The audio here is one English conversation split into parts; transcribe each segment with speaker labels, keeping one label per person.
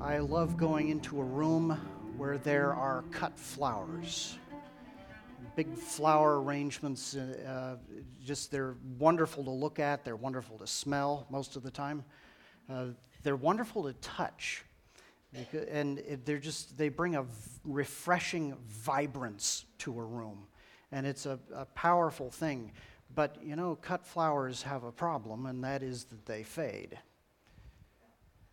Speaker 1: I love going into a room where there are cut flowers. Big flower arrangements, uh, just they're wonderful to look at, they're wonderful to smell most of the time. Uh, they're wonderful to touch. And they're just, they bring a refreshing vibrance to a room. And it's a, a powerful thing. But, you know, cut flowers have a problem, and that is that they fade.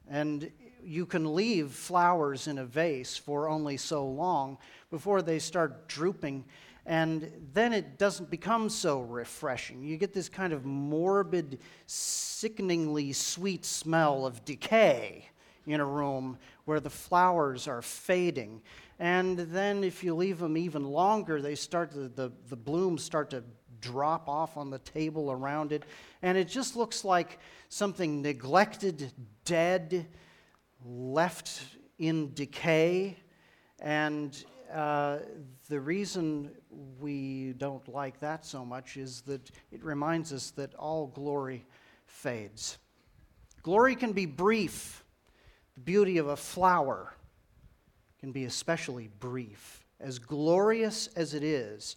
Speaker 1: And you can leave flowers in a vase for only so long before they start drooping, and then it doesn't become so refreshing. You get this kind of morbid, sickeningly sweet smell of decay in a room where the flowers are fading. And then, if you leave them even longer, they start to, the, the blooms start to drop off on the table around it. And it just looks like something neglected, dead, left in decay. And uh, the reason we don't like that so much is that it reminds us that all glory fades. Glory can be brief. The beauty of a flower can be especially brief. As glorious as it is,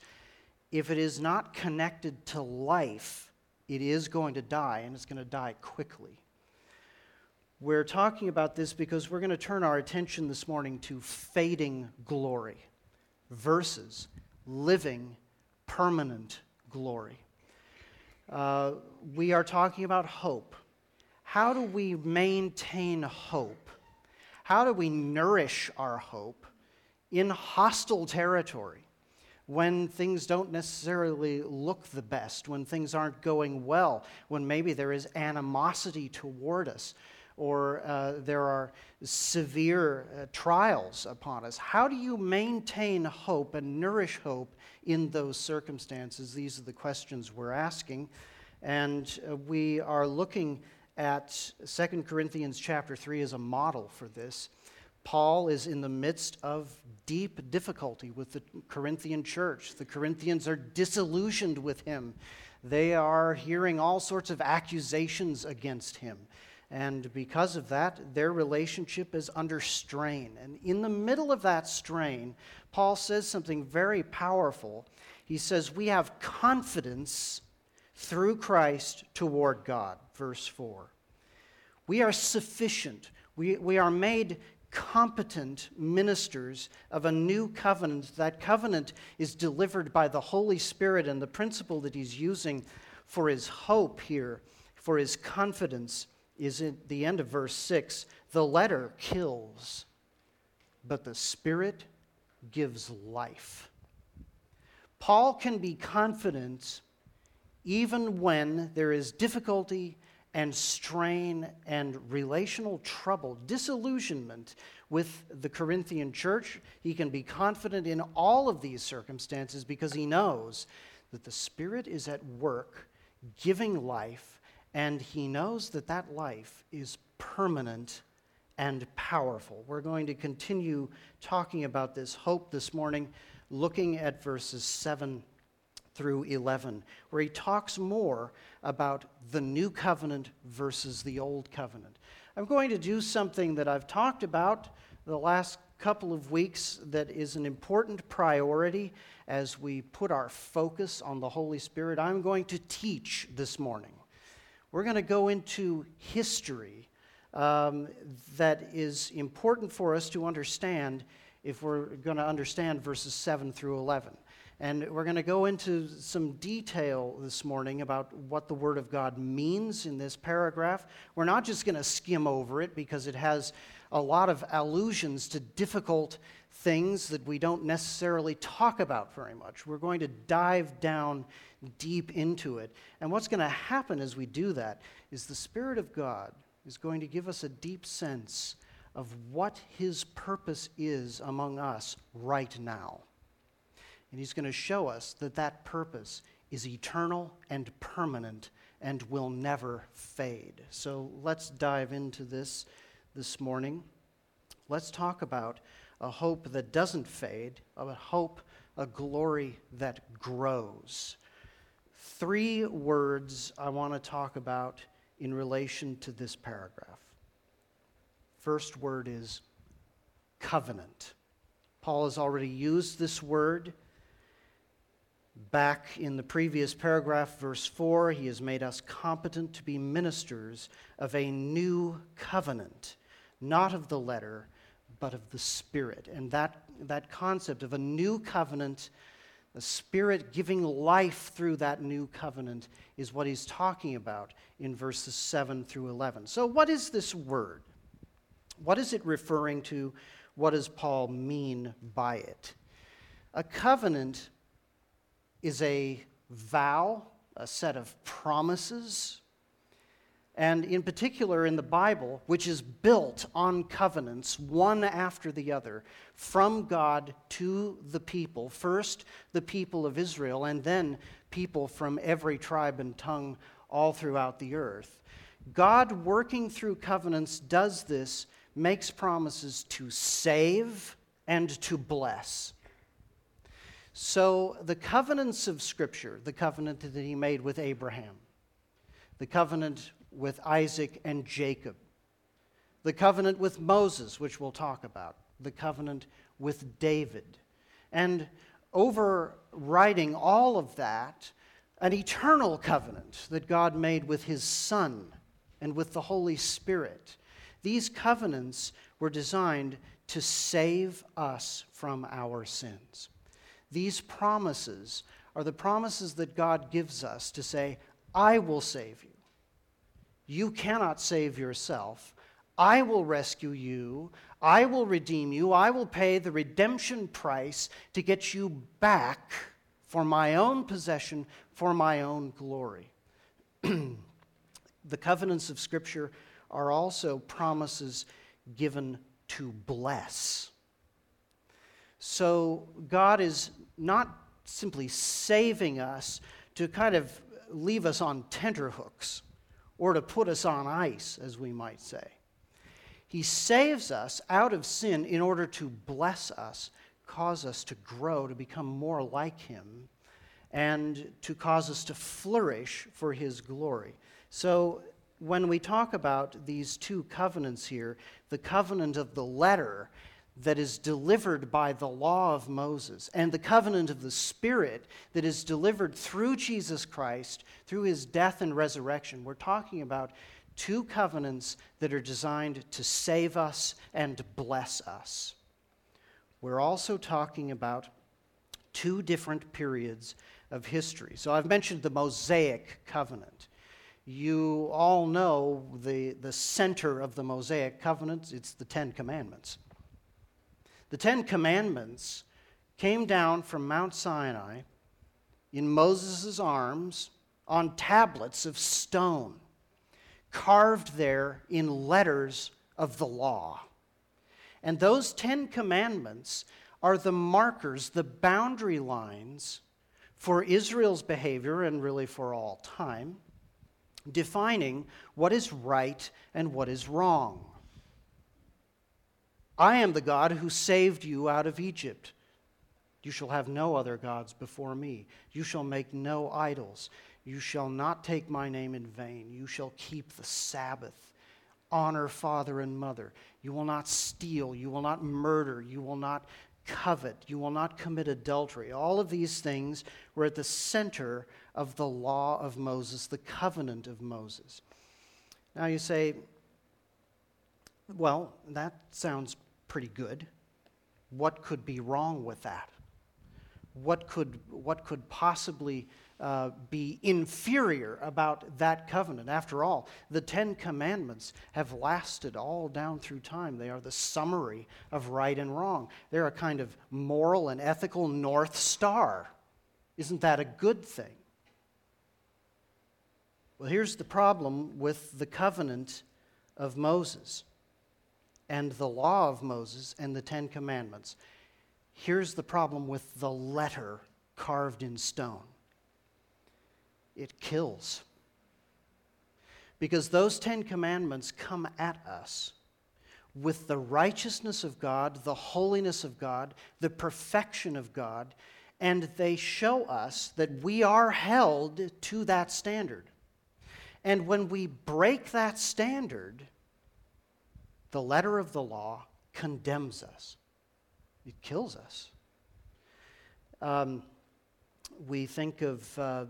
Speaker 1: if it is not connected to life, it is going to die, and it's going to die quickly. We're talking about this because we're going to turn our attention this morning to fading glory versus living permanent glory. Uh, we are talking about hope. How do we maintain hope? How do we nourish our hope in hostile territory? When things don't necessarily look the best, when things aren't going well, when maybe there is animosity toward us, or uh, there are severe uh, trials upon us. How do you maintain hope and nourish hope in those circumstances? These are the questions we're asking. And uh, we are looking at 2 Corinthians chapter 3 as a model for this. Paul is in the midst of deep difficulty with the Corinthian church. The Corinthians are disillusioned with him. They are hearing all sorts of accusations against him. And because of that, their relationship is under strain. And in the middle of that strain, Paul says something very powerful. He says, We have confidence through Christ toward God. Verse 4. We are sufficient. We, we are made competent ministers of a new covenant. That covenant is delivered by the Holy Spirit, and the principle that he's using for his hope here, for his confidence, is at the end of verse 6. The letter kills, but the Spirit gives life. Paul can be confident even when there is difficulty and strain and relational trouble, disillusionment with the Corinthian church. He can be confident in all of these circumstances because he knows that the Spirit is at work giving life, and he knows that that life is permanent and powerful. We're going to continue talking about this hope this morning, looking at verses 7 through 11, where he talks more about the new covenant versus the old covenant. I'm going to do something that I've talked about the last couple of weeks that is an important priority as we put our focus on the Holy Spirit. I'm going to teach this morning. We're going to go into history um, that is important for us to understand if we're going to understand verses 7 through 11. And we're going to go into some detail this morning about what the Word of God means in this paragraph. We're not just going to skim over it because it has a lot of allusions to difficult things that we don't necessarily talk about very much. We're going to dive down deep into it. And what's going to happen as we do that is the Spirit of God is going to give us a deep sense of what His purpose is among us right now. And he's going to show us that that purpose is eternal and permanent and will never fade. So let's dive into this this morning. Let's talk about a hope that doesn't fade, a hope, a glory that grows. Three words I want to talk about in relation to this paragraph first word is covenant. Paul has already used this word. Back in the previous paragraph, verse 4, he has made us competent to be ministers of a new covenant, not of the letter, but of the Spirit. And that, that concept of a new covenant, the Spirit giving life through that new covenant, is what he's talking about in verses 7 through 11. So, what is this word? What is it referring to? What does Paul mean by it? A covenant is a vow, a set of promises, and in particular in the Bible, which is built on covenants, one after the other, from God to the people. First, the people of Israel, and then people from every tribe and tongue all throughout the earth. God, working through covenants, does this, makes promises to save and to bless. So, the covenants of Scripture, the covenant that he made with Abraham, the covenant with Isaac and Jacob, the covenant with Moses, which we'll talk about, the covenant with David, and overriding all of that, an eternal covenant that God made with his Son and with the Holy Spirit. These covenants were designed to save us from our sins. These promises are the promises that God gives us to say, I will save you. You cannot save yourself. I will rescue you. I will redeem you. I will pay the redemption price to get you back for my own possession, for my own glory. the covenants of Scripture are also promises given to bless. So God is not simply saving us to kind of leave us on tenterhooks or to put us on ice, as we might say. He saves us out of sin in order to bless us, cause us to grow, to become more like Him, and to cause us to flourish for His glory. So, when we talk about these two covenants here, the covenant of the letter that is delivered by the law of Moses and the covenant of the Spirit that is delivered through Jesus Christ, through his death and resurrection. We're talking about two covenants that are designed to save us and bless us. We're also talking about two different periods of history. So I've mentioned the Mosaic covenant. You all know the, the center of the Mosaic covenant, it's the Ten Commandments. The Ten Commandments came down from Mount Sinai in Moses' arms on tablets of stone, carved there in letters of the law. And those Ten Commandments are the markers, the boundary lines for Israel's behavior and really for all time, defining what is right and what is wrong. I am the God who saved you out of Egypt. You shall have no other gods before me. You shall make no idols. You shall not take my name in vain. You shall keep the Sabbath. Honor father and mother. You will not steal. You will not murder. You will not covet. You will not commit adultery. All of these things were at the center of the law of Moses, the covenant of Moses. Now you say, well, that sounds pretty good. What could be wrong with that? What could, what could possibly uh, be inferior about that covenant? After all, the Ten Commandments have lasted all down through time. They are the summary of right and wrong, they're a kind of moral and ethical North Star. Isn't that a good thing? Well, here's the problem with the covenant of Moses and the law of Moses and the Ten Commandments. Here's the problem with the letter carved in stone it kills. Because those Ten Commandments come at us with the righteousness of God, the holiness of God, the perfection of God, and they show us that we are held to that standard. And when we break that standard, The letter of the law condemns us, it kills us. Um, we think of uh,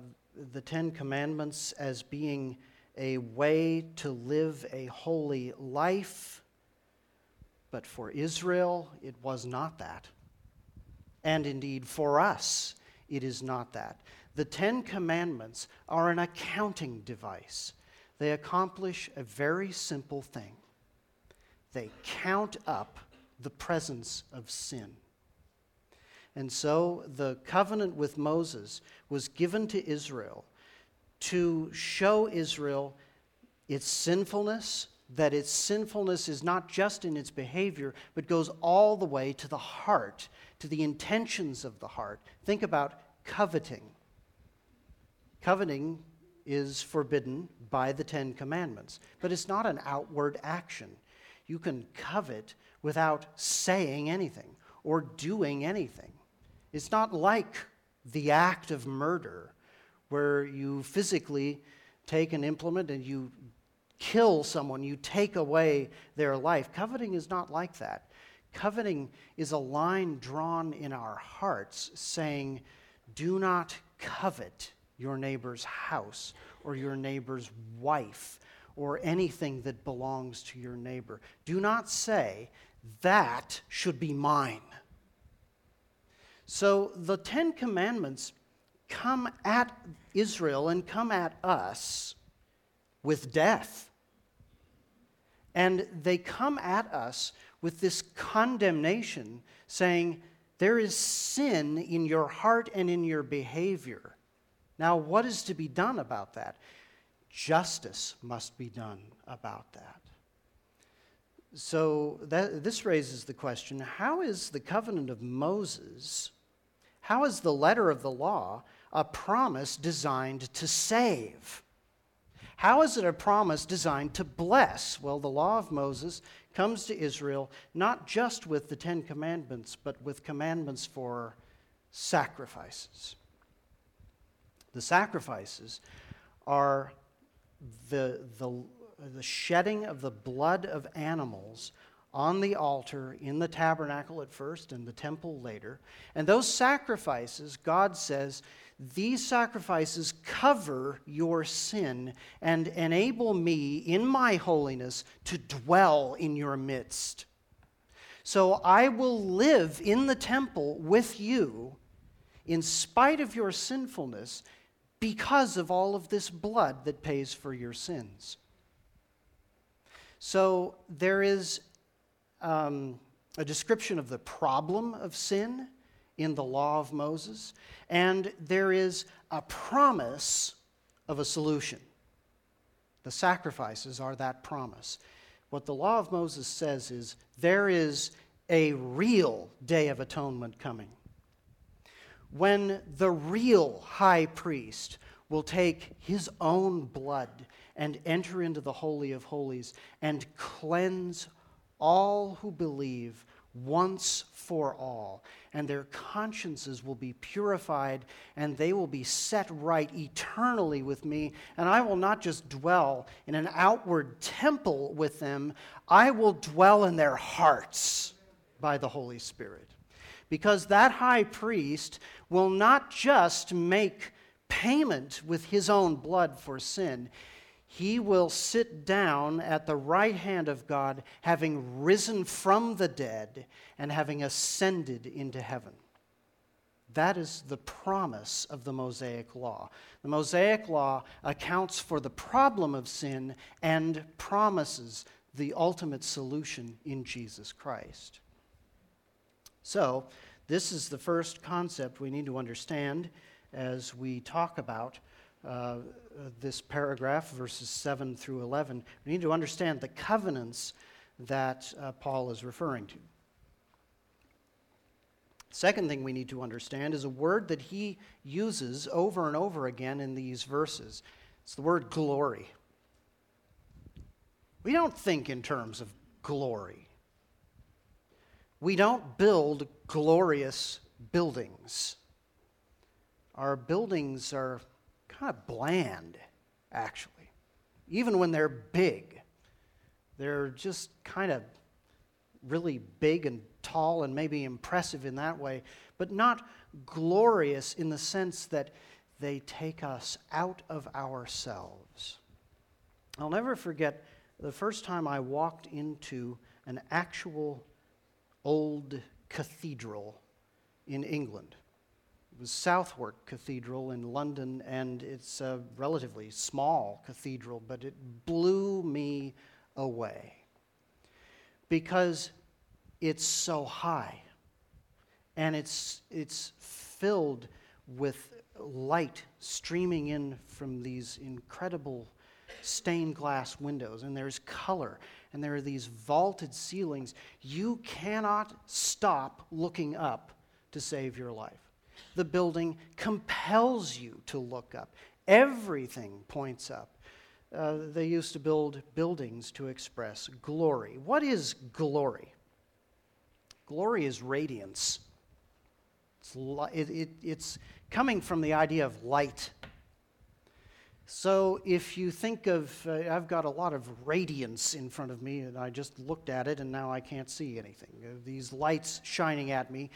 Speaker 1: the Ten Commandments as being a way to live a holy life, but for Israel, it was not that. And indeed, for us, it is not that. The Ten Commandments are an accounting device. They accomplish a very simple thing they count up the presence of sin. And so the covenant with Moses was given to Israel to show Israel its sinfulness, that its sinfulness is not just in its behavior, but goes all the way to the heart, to the intentions of the heart. Think about coveting. Coveting is forbidden by the Ten Commandments, but it's not an outward action. You can covet without saying anything or doing anything. It's not like the act of murder, where you physically take an implement and you kill someone, you take away their life. Coveting is not like that. Coveting is a line drawn in our hearts saying, do not covet your neighbor's house or your neighbor's wife or anything that belongs to your neighbor. Do not say, that should be mine. So the Ten Commandments come at Israel and come at us with death. And they come at us with this condemnation, saying, There is sin in your heart and in your behavior. Now, what is to be done about that? Justice must be done about that. So, that, this raises the question how is the covenant of Moses, how is the letter of the law a promise designed to save? How is it a promise designed to bless? Well, the law of Moses comes to Israel not just with the Ten Commandments, but with commandments for sacrifices. The sacrifices are the, the, the shedding of the blood of animals on the altar in the tabernacle at first and the temple later. And those sacrifices, God says, these sacrifices cover your sin and enable me in my holiness to dwell in your midst. So I will live in the temple with you in spite of your sinfulness because of all of this blood that pays for your sins. So there is um, a description of the problem of sin in the law of Moses, and there is a promise of a solution. The sacrifices are that promise. What the law of Moses says is there is a real day of atonement coming when the real high priest will take his own blood and enter into the Holy of Holies and cleanse all who believe once for all. And their consciences will be purified and they will be set right eternally with me. And I will not just dwell in an outward temple with them, I will dwell in their hearts by the Holy Spirit because that high priest will not just make payment with his own blood for sin. He will sit down at the right hand of God, having risen from the dead and having ascended into heaven. That is the promise of the Mosaic Law. The Mosaic Law accounts for the problem of sin and promises the ultimate solution in Jesus Christ. So, this is the first concept we need to understand as we talk about uh, this paragraph, verses 7 through 11. We need to understand the covenants that uh, Paul is referring to. Second thing we need to understand is a word that he uses over and over again in these verses. It's the word glory. We don't think in terms of glory. We don't build glorious buildings. Our buildings are kind of bland, actually. Even when they're big, They're just kind of really big and tall and maybe impressive in that way, but not glorious in the sense that they take us out of ourselves. I'll never forget the first time I walked into an actual old cathedral in England. It was Southwark Cathedral in London, and it's a relatively small cathedral, but it blew me away because it's so high and it's, it's filled with light streaming in from these incredible stained glass windows, and there's color, and there are these vaulted ceilings. You cannot stop looking up to save your life. The building compels you to look up. Everything points up. Uh, they used to build buildings to express glory. What is glory? Glory is radiance. It's, li- it, it, it's coming from the idea of light. So if you think of, uh, I've got a lot of radiance in front of me, and I just looked at it, and now I can't see anything. Uh, these lights shining at me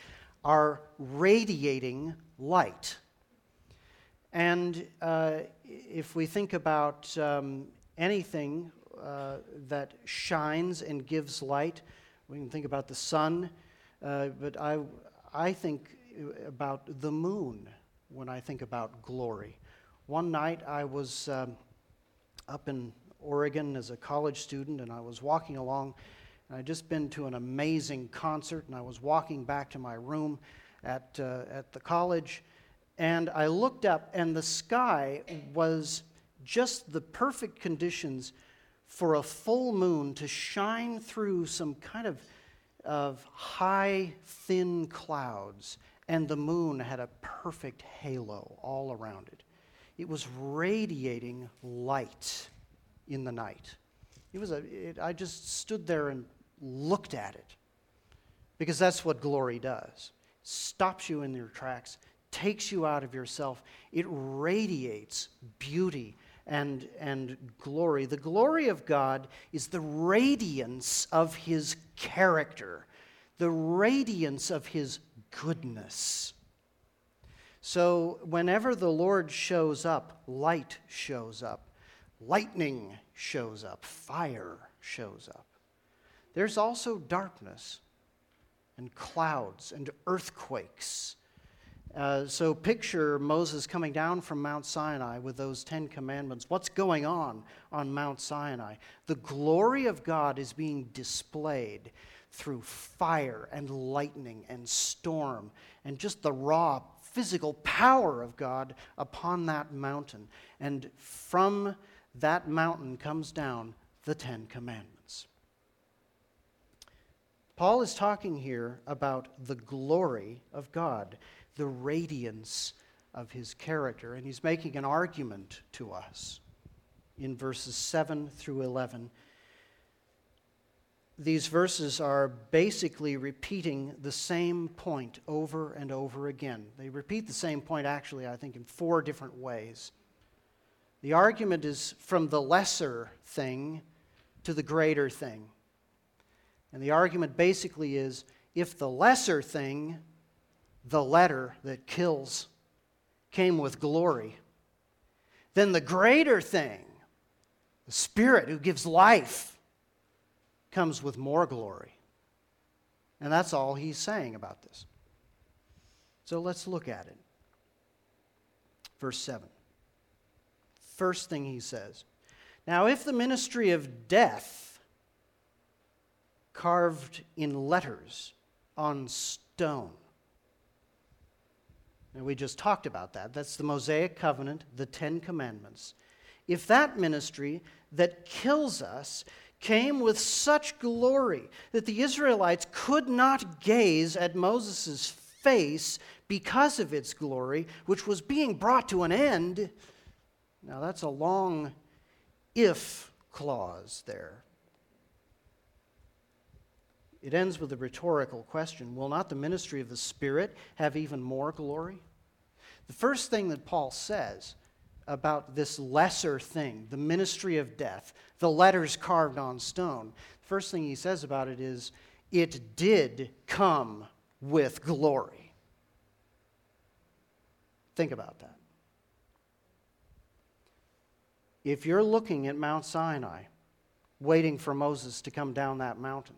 Speaker 1: are radiating light. And uh, if we think about um, anything uh, that shines and gives light, we can think about the sun, uh, but I, I think about the moon when I think about glory. One night I was um, up in Oregon as a college student, and I was walking along, and I'd just been to an amazing concert, and I was walking back to my room at, uh, at the college, and I looked up, and the sky was just the perfect conditions for a full moon to shine through some kind of, of high, thin clouds, and the moon had a perfect halo all around it. It was radiating light in the night. It was a, it, I just stood there and looked at it because that's what glory does. Stops you in your tracks, takes you out of yourself. It radiates beauty and, and glory. The glory of God is the radiance of His character, the radiance of His goodness. So, whenever the Lord shows up, light shows up, lightning shows up, fire shows up. There's also darkness and clouds and earthquakes. Uh, so, picture Moses coming down from Mount Sinai with those Ten Commandments. What's going on on Mount Sinai? The glory of God is being displayed through fire and lightning and storm and just the raw physical power of God upon that mountain. And from that mountain comes down the Ten Commandments. Paul is talking here about the glory of God, the radiance of his character, and he's making an argument to us in verses 7 through 11 these verses are basically repeating the same point over and over again. They repeat the same point, actually, I think, in four different ways. The argument is from the lesser thing to the greater thing. And the argument basically is if the lesser thing, the letter that kills, came with glory, then the greater thing, the Spirit who gives life, comes with more glory. And that's all he's saying about this. So let's look at it. Verse 7. First thing he says Now, if the ministry of death, carved in letters on stone, and we just talked about that. That's the Mosaic covenant, the Ten Commandments. If that ministry that kills us came with such glory that the Israelites could not gaze at Moses' face because of its glory, which was being brought to an end. Now, that's a long if clause there. It ends with a rhetorical question Will not the ministry of the Spirit have even more glory? The first thing that Paul says about this lesser thing, the ministry of death, the letters carved on stone, the first thing he says about it is, it did come with glory. Think about that. If you're looking at Mount Sinai, waiting for Moses to come down that mountain,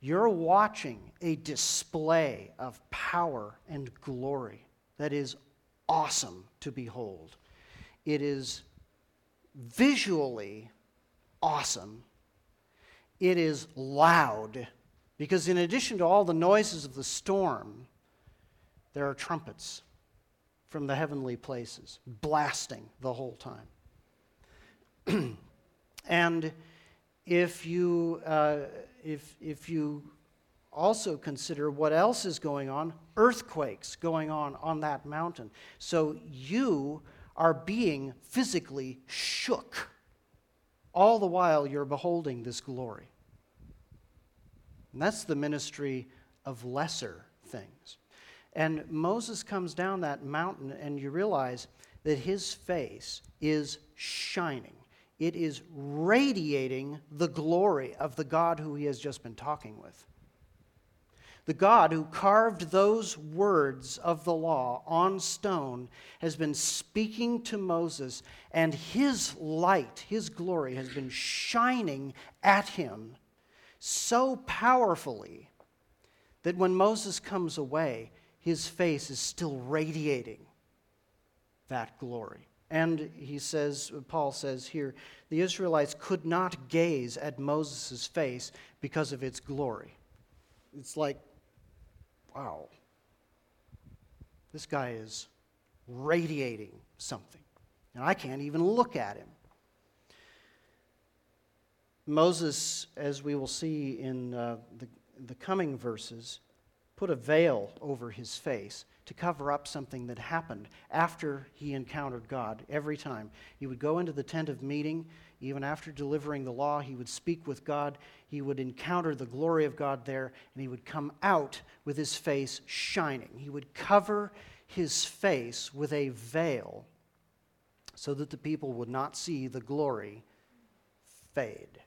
Speaker 1: you're watching a display of power and glory that is awesome to behold. It is visually awesome. It is loud because, in addition to all the noises of the storm, there are trumpets from the heavenly places blasting the whole time. and if you, uh, if, if you also consider what else is going on earthquakes going on on that mountain. So you are being physically shook all the while you're beholding this glory. And that's the ministry of lesser things. And Moses comes down that mountain, and you realize that his face is shining. It is radiating the glory of the God who he has just been talking with. The God who carved those words of the law on stone has been speaking to Moses, and his light, his glory, has been shining at him so powerfully that when Moses comes away, his face is still radiating that glory. And he says, Paul says here, the Israelites could not gaze at Moses' face because of its glory. It's like wow, this guy is radiating something. And I can't even look at him. Moses, as we will see in uh, the, the coming verses, put a veil over his face to cover up something that happened after he encountered God every time. He would go into the tent of meeting even after delivering the law, he would speak with God. He would encounter the glory of God there, and he would come out with his face shining. He would cover his face with a veil so that the people would not see the glory fade.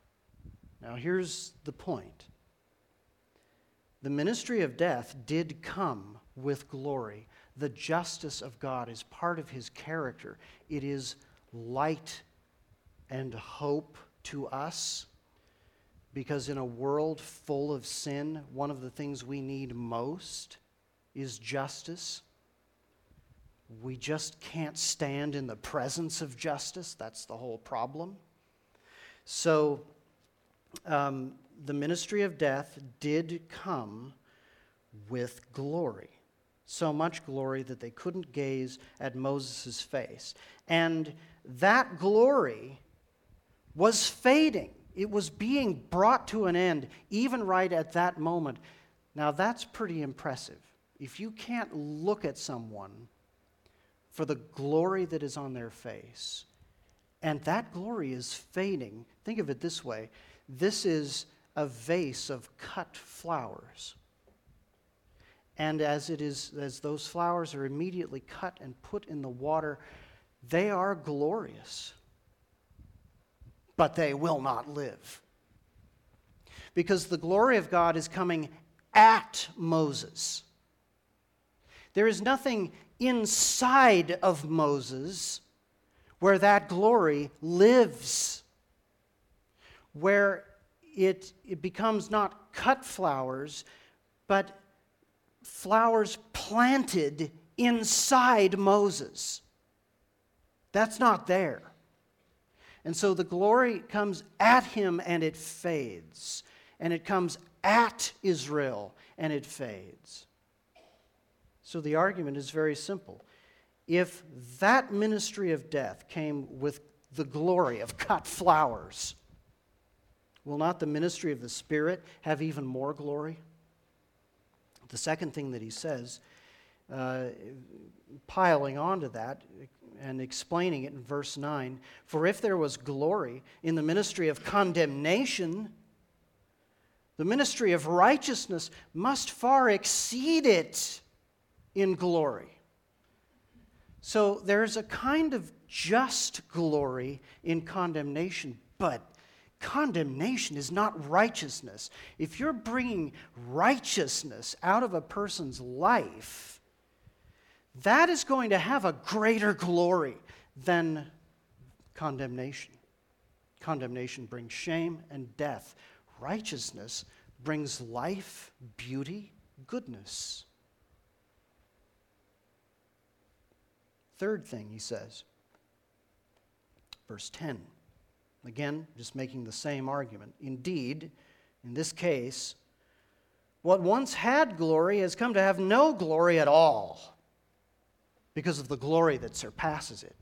Speaker 1: Now, here's the point the ministry of death did come with glory. The justice of God is part of his character, it is light and hope to us. Because in a world full of sin, one of the things we need most is justice. We just can't stand in the presence of justice. That's the whole problem. So, um, the ministry of death did come with glory. So much glory that they couldn't gaze at Moses' face. And that glory was fading. It was being brought to an end, even right at that moment. Now, that's pretty impressive. If you can't look at someone for the glory that is on their face, and that glory is fading, think of it this way this is a vase of cut flowers. And as it is, as those flowers are immediately cut and put in the water, they are glorious but they will not live. Because the glory of God is coming at Moses. There is nothing inside of Moses where that glory lives, where it, it becomes not cut flowers, but flowers planted inside Moses. That's not there. And so the glory comes at him and it fades. And it comes at Israel and it fades. So the argument is very simple. If that ministry of death came with the glory of cut flowers, will not the ministry of the Spirit have even more glory? The second thing that he says, uh, piling onto that, and explaining it in verse 9. For if there was glory in the ministry of condemnation, the ministry of righteousness must far exceed it in glory. So there's a kind of just glory in condemnation, but condemnation is not righteousness. If you're bringing righteousness out of a person's life, that is going to have a greater glory than condemnation. Condemnation brings shame and death. Righteousness brings life, beauty, goodness. Third thing he says, verse 10. Again, just making the same argument. Indeed, in this case, what once had glory has come to have no glory at all because of the glory that surpasses it.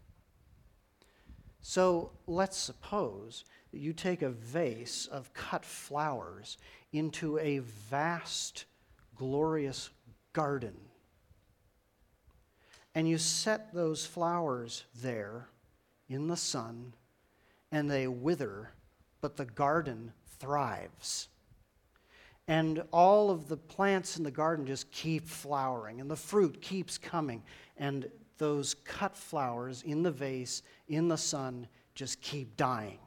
Speaker 1: So let's suppose that you take a vase of cut flowers into a vast, glorious garden, and you set those flowers there in the sun, and they wither, but the garden thrives. And all of the plants in the garden just keep flowering, and the fruit keeps coming, and those cut flowers in the vase, in the sun, just keep dying.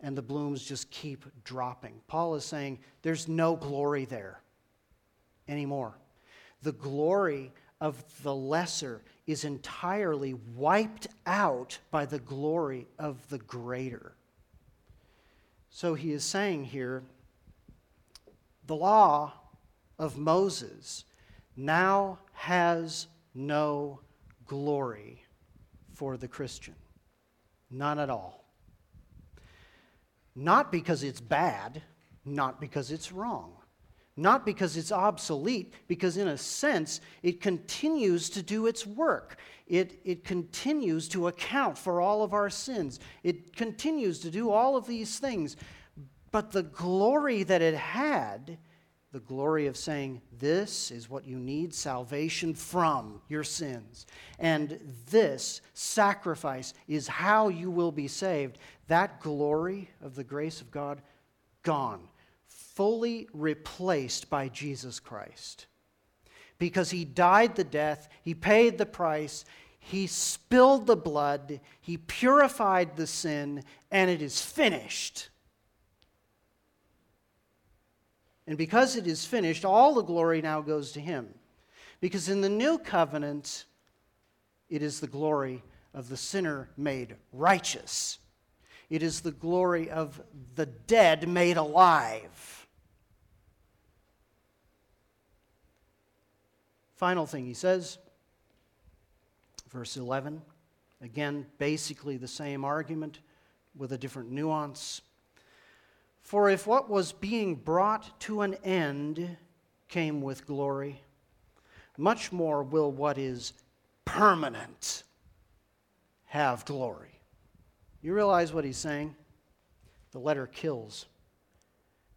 Speaker 1: And the blooms just keep dropping. Paul is saying there's no glory there anymore. The glory of the lesser is entirely wiped out by the glory of the greater. So he is saying here the law of Moses now has no glory for the Christian. None at all. Not because it's bad, not because it's wrong, not because it's obsolete, because in a sense it continues to do its work. It, it continues to account for all of our sins. It continues to do all of these things. But the glory that it had the glory of saying, This is what you need salvation from your sins. And this sacrifice is how you will be saved. That glory of the grace of God, gone, fully replaced by Jesus Christ. Because he died the death, he paid the price, he spilled the blood, he purified the sin, and it is finished. And because it is finished, all the glory now goes to him. Because in the new covenant, it is the glory of the sinner made righteous. It is the glory of the dead made alive. Final thing he says, verse 11. Again, basically the same argument with a different nuance. For if what was being brought to an end came with glory, much more will what is permanent have glory. You realize what he's saying? The letter kills.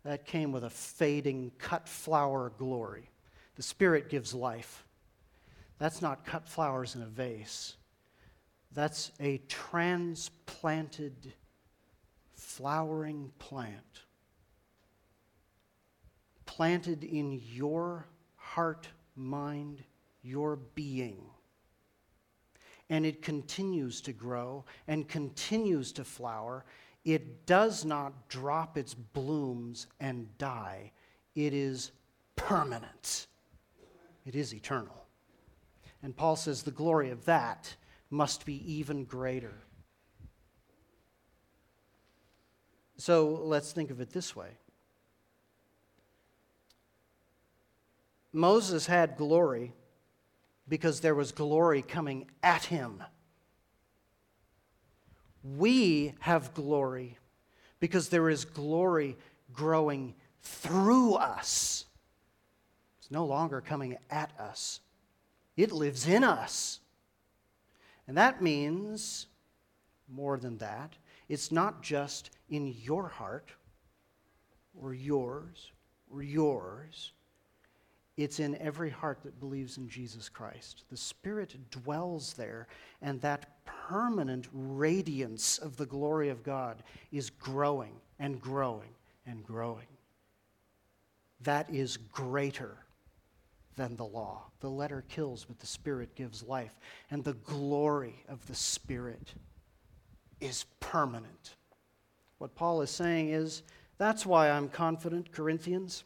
Speaker 1: That came with a fading, cut flower glory. The Spirit gives life. That's not cut flowers in a vase. That's a transplanted flowering plant planted in your heart, mind, your being. And it continues to grow and continues to flower. It does not drop its blooms and die. It is permanent, it is eternal. And Paul says the glory of that must be even greater. So let's think of it this way Moses had glory because there was glory coming at him. We have glory because there is glory growing through us. It's no longer coming at us, it lives in us. And that means more than that. It's not just in your heart or yours or yours. It's in every heart that believes in Jesus Christ. The Spirit dwells there, and that permanent radiance of the glory of God is growing and growing and growing. That is greater than the law. The letter kills, but the Spirit gives life. And the glory of the Spirit is permanent. What Paul is saying is that's why I'm confident, Corinthians.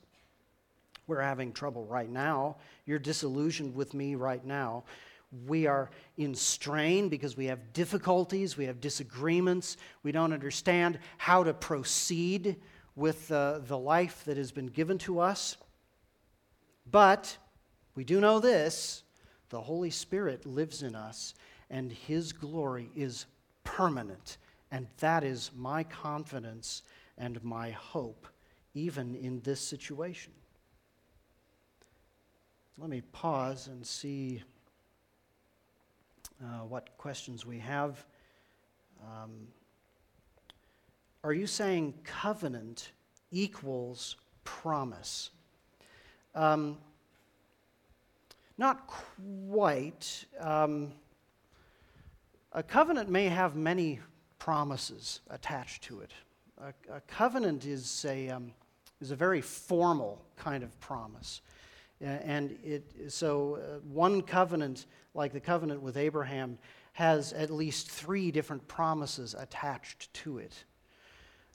Speaker 1: We're having trouble right now. You're disillusioned with me right now. We are in strain because we have difficulties, we have disagreements, we don't understand how to proceed with uh, the life that has been given to us. But we do know this the Holy Spirit lives in us, and His glory is permanent. And that is my confidence and my hope, even in this situation. Let me pause and see uh, what questions we have. Um, are you saying covenant equals promise? Um, not quite. Um, a covenant may have many promises attached to it. A, a covenant is a, um, is a very formal kind of promise. And it, so, uh, one covenant, like the covenant with Abraham, has at least three different promises attached to it.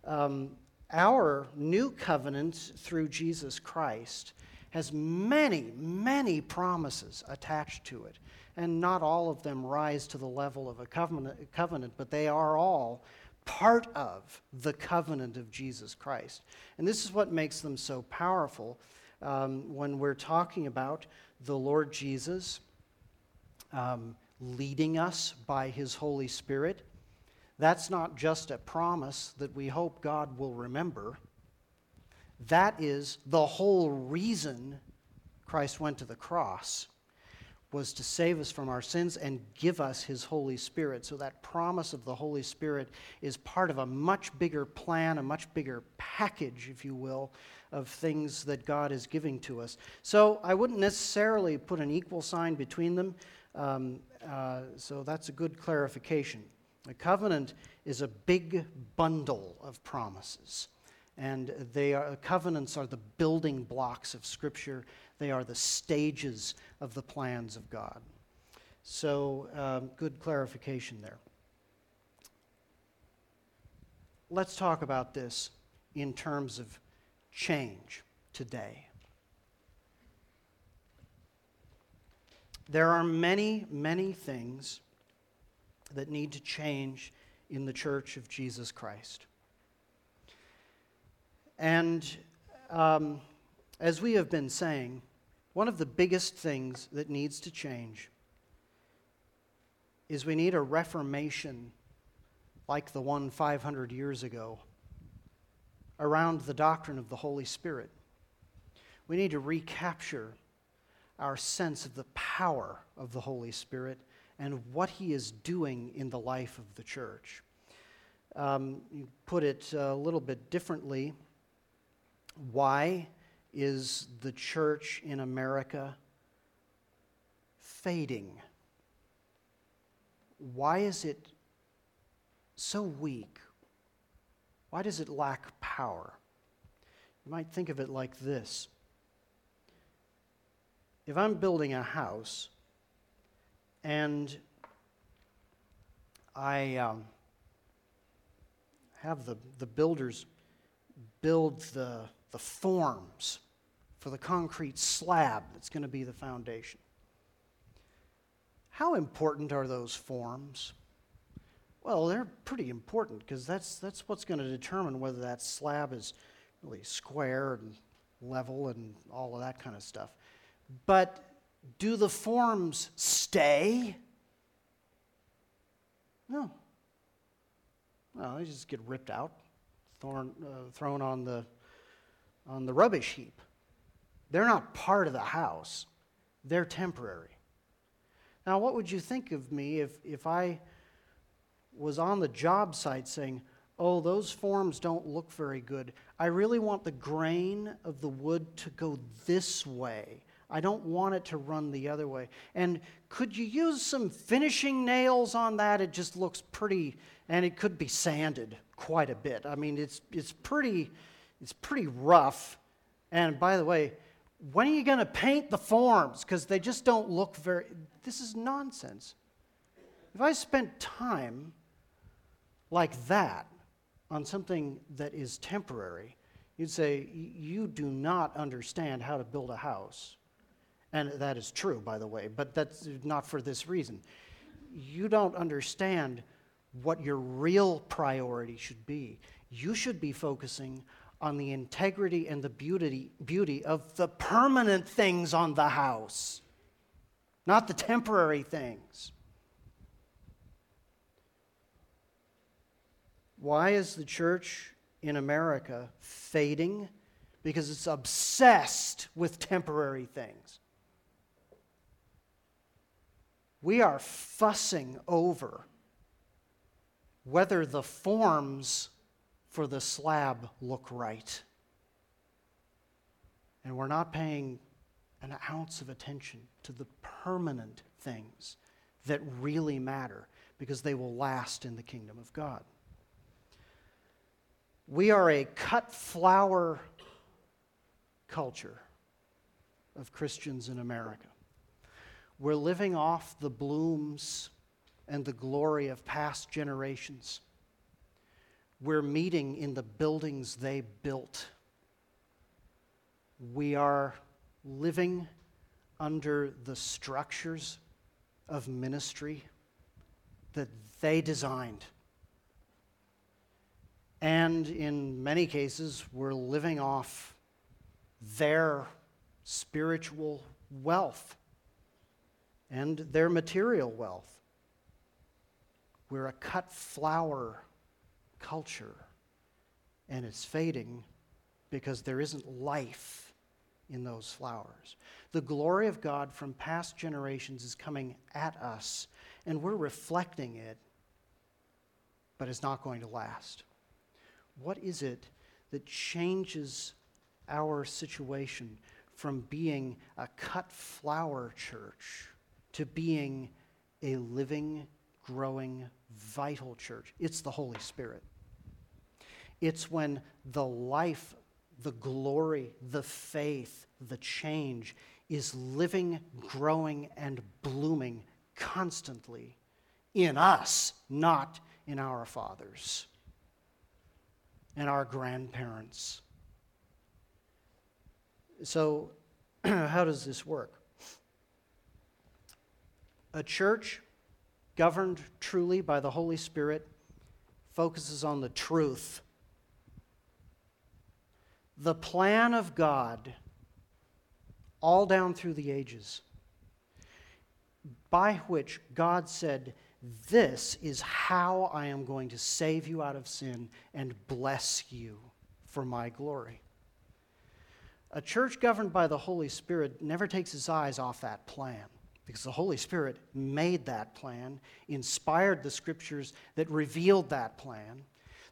Speaker 1: Um, our new covenant through Jesus Christ has many, many promises attached to it. And not all of them rise to the level of a covenant, covenant but they are all part of the covenant of Jesus Christ. And this is what makes them so powerful um, when we're talking about the Lord Jesus um, leading us by his Holy Spirit. That's not just a promise that we hope God will remember. That is the whole reason Christ went to the cross was to save us from our sins and give us his Holy Spirit. So that promise of the Holy Spirit is part of a much bigger plan, a much bigger package, if you will, of things that God is giving to us. So I wouldn't necessarily put an equal sign between them. Um, uh, so that's a good clarification. A covenant is a big bundle of promises. And they are, covenants are the building blocks of Scripture. They are the stages of the plans of God. So, um, good clarification there. Let's talk about this in terms of change today. There are many, many things that need to change in the church of Jesus Christ. And um, as we have been saying, one of the biggest things that needs to change is we need a reformation like the one 500 years ago around the doctrine of the Holy Spirit. We need to recapture our sense of the power of the Holy Spirit and what He is doing in the life of the church. Um, you put it a little bit differently. Why is the church in America fading? Why is it so weak? Why does it lack power? You might think of it like this if I'm building a house and I um, have the, the builders build the, the forms for the concrete slab that's going to be the foundation. How important are those forms? Well, they're pretty important because that's, that's what's going to determine whether that slab is really square and level and all of that kind of stuff. But do the forms stay? No. Well, they just get ripped out, thrown, uh, thrown on, the, on the rubbish heap. They're not part of the house, they're temporary. Now, what would you think of me if, if I was on the job site saying, Oh, those forms don't look very good. I really want the grain of the wood to go this way. I don't want it to run the other way. And could you use some finishing nails on that? It just looks pretty, and it could be sanded quite a bit. I mean, it's, it's, pretty, it's pretty rough. And by the way, When are you going to paint the forms? Because they just don't look very. This is nonsense. If I spent time like that on something that is temporary, you'd say, You do not understand how to build a house. And that is true, by the way, but that's not for this reason. You don't understand what your real priority should be. You should be focusing on the integrity and the beauty, beauty of the permanent things on the house, not the temporary things. Why is the church in America fading? Because it's obsessed with temporary things. We are fussing over whether the forms for the slab look right. And we're not paying an ounce of attention to the permanent things that really matter because they will last in the kingdom of God. We are a cut flower culture of Christians in America. We're living off the blooms and the glory of past generations. We're meeting in the buildings they built. We are living under the structures of ministry that they designed. And in many cases, we're living off their spiritual wealth and their material wealth. We're a cut flower culture, and it's fading because there isn't life in those flowers. The glory of God from past generations is coming at us, and we're reflecting it, but it's not going to last. What is it that changes our situation from being a cut flower church to being a living, growing, vital church? It's the Holy Spirit. It's when the life, the glory, the faith, the change is living, growing, and blooming constantly in us, not in our fathers and our grandparents. So, how does this work? A church governed truly by the Holy Spirit focuses on the truth the plan of God all down through the ages, by which God said, This is how I am going to save you out of sin and bless you for my glory. A church governed by the Holy Spirit never takes its eyes off that plan because the Holy Spirit made that plan, inspired the scriptures that revealed that plan.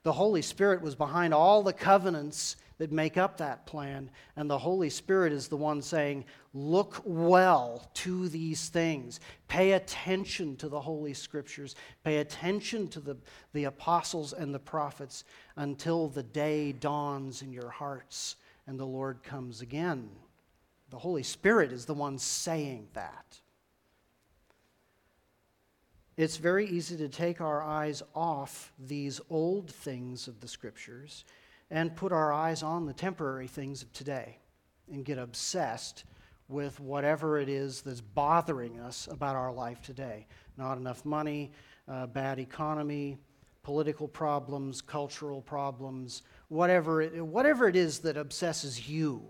Speaker 1: The Holy Spirit was behind all the covenants that make up that plan. And the Holy Spirit is the one saying, Look well to these things. Pay attention to the Holy Scriptures. Pay attention to the, the apostles and the prophets until the day dawns in your hearts and the Lord comes again. The Holy Spirit is the one saying that. It's very easy to take our eyes off these old things of the Scriptures and put our eyes on the temporary things of today and get obsessed with whatever it is that's bothering us about our life today. Not enough money, uh, bad economy, political problems, cultural problems, whatever it, whatever it is that obsesses you.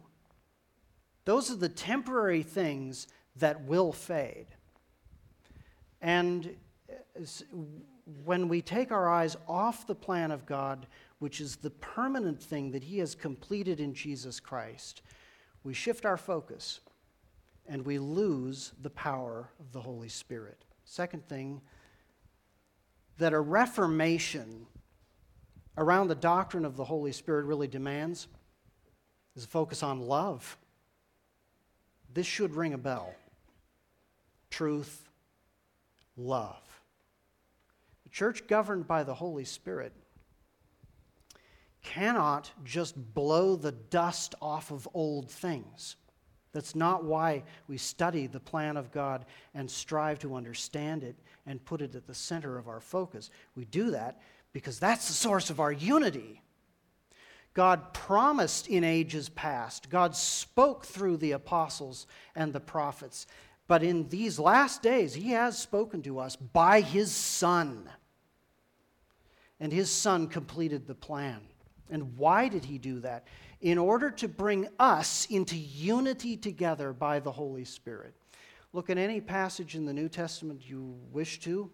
Speaker 1: Those are the temporary things that will fade. And when we take our eyes off the plan of God, which is the permanent thing that He has completed in Jesus Christ, we shift our focus and we lose the power of the Holy Spirit. Second thing, that a reformation around the doctrine of the Holy Spirit really demands is a focus on love. This should ring a bell. Truth, love. Church governed by the Holy Spirit cannot just blow the dust off of old things. That's not why we study the plan of God and strive to understand it and put it at the center of our focus. We do that because that's the source of our unity. God promised in ages past, God spoke through the apostles and the prophets, but in these last days, He has spoken to us by His Son. And His Son completed the plan. And why did He do that? In order to bring us into unity together by the Holy Spirit. Look at any passage in the New Testament you wish to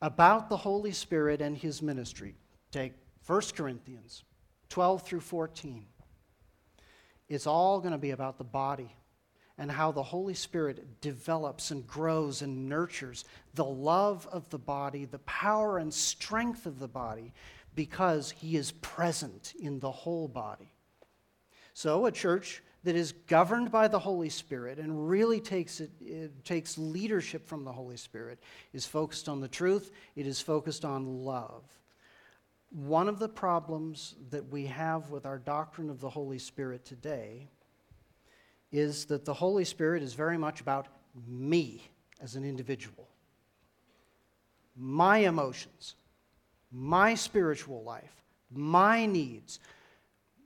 Speaker 1: about the Holy Spirit and His ministry. Take 1 Corinthians 12 through 14. It's all going to be about the body and how the Holy Spirit develops and grows and nurtures the love of the body, the power and strength of the body, because He is present in the whole body. So, a church that is governed by the Holy Spirit and really takes, it, it, takes leadership from the Holy Spirit is focused on the truth, it is focused on love one of the problems that we have with our doctrine of the Holy Spirit today is that the Holy Spirit is very much about me as an individual, my emotions, my spiritual life, my needs,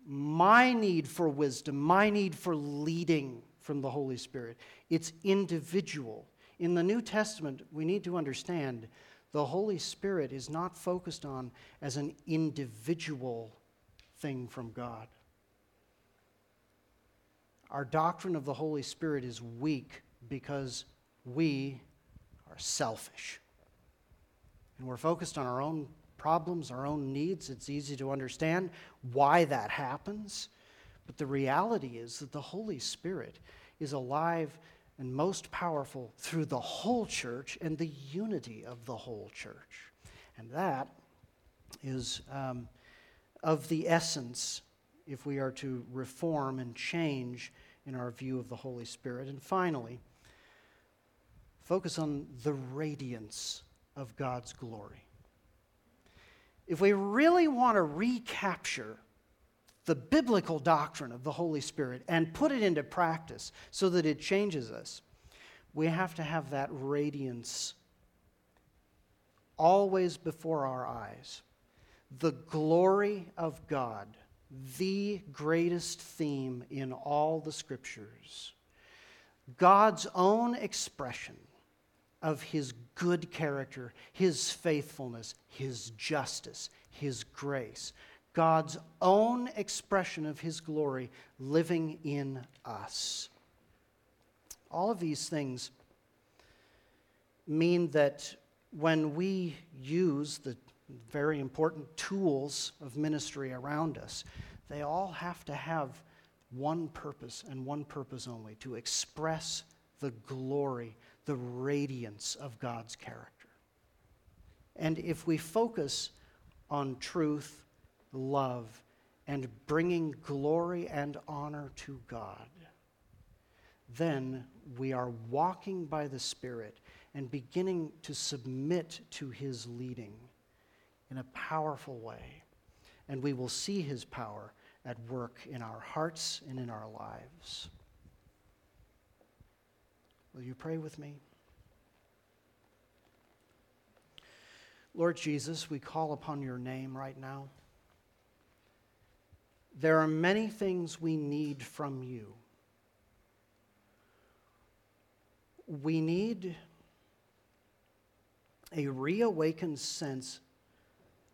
Speaker 1: my need for wisdom, my need for leading from the Holy Spirit. It's individual. In the New Testament, we need to understand the Holy Spirit is not focused on as an individual thing from God. Our doctrine of the Holy Spirit is weak because we are selfish. And we're focused on our own problems, our own needs. It's easy to understand why that happens. But the reality is that the Holy Spirit is alive and most powerful through the whole church and the unity of the whole church. And that is um, of the essence if we are to reform and change in our view of the Holy Spirit. And finally, focus on the radiance of God's glory. If we really want to recapture the biblical doctrine of the Holy Spirit and put it into practice so that it changes us, we have to have that radiance always before our eyes. The glory of God, the greatest theme in all the scriptures. God's own expression of his good character, his faithfulness, his justice, his grace. God's own expression of His glory living in us. All of these things mean that when we use the very important tools of ministry around us, they all have to have one purpose and one purpose only to express the glory, the radiance of God's character. And if we focus on truth love, and bringing glory and honor to God, then we are walking by the Spirit and beginning to submit to His leading in a powerful way. And we will see His power at work in our hearts and in our lives. Will you pray with me? Lord Jesus, we call upon your name right now. There are many things we need from you. We need a reawakened sense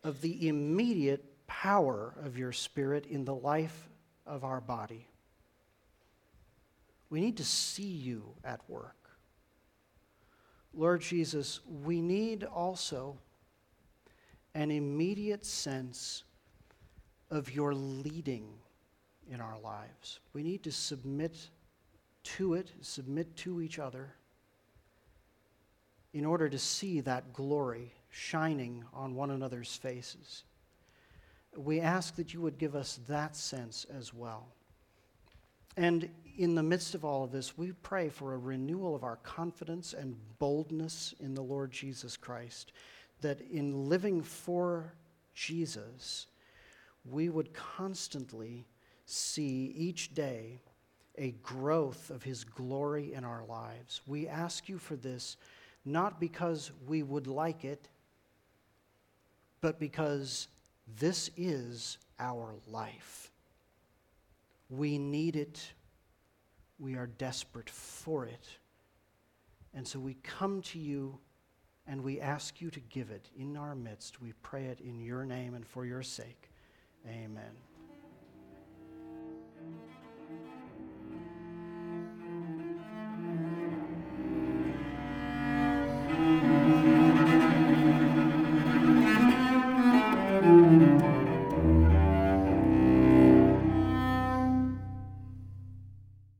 Speaker 1: of the immediate power of your Spirit in the life of our body. We need to see you at work. Lord Jesus, we need also an immediate sense of your leading in our lives. We need to submit to it, submit to each other, in order to see that glory shining on one another's faces. We ask that you would give us that sense as well. And in the midst of all of this, we pray for a renewal of our confidence and boldness in the Lord Jesus Christ, that in living for Jesus, we would constantly see each day a growth of His glory in our lives. We ask you for this not because we would like it, but because this is our life. We need it. We are desperate for it. And so we come to you and we ask you to give it in our midst. We pray it in your name and for your sake. Amen.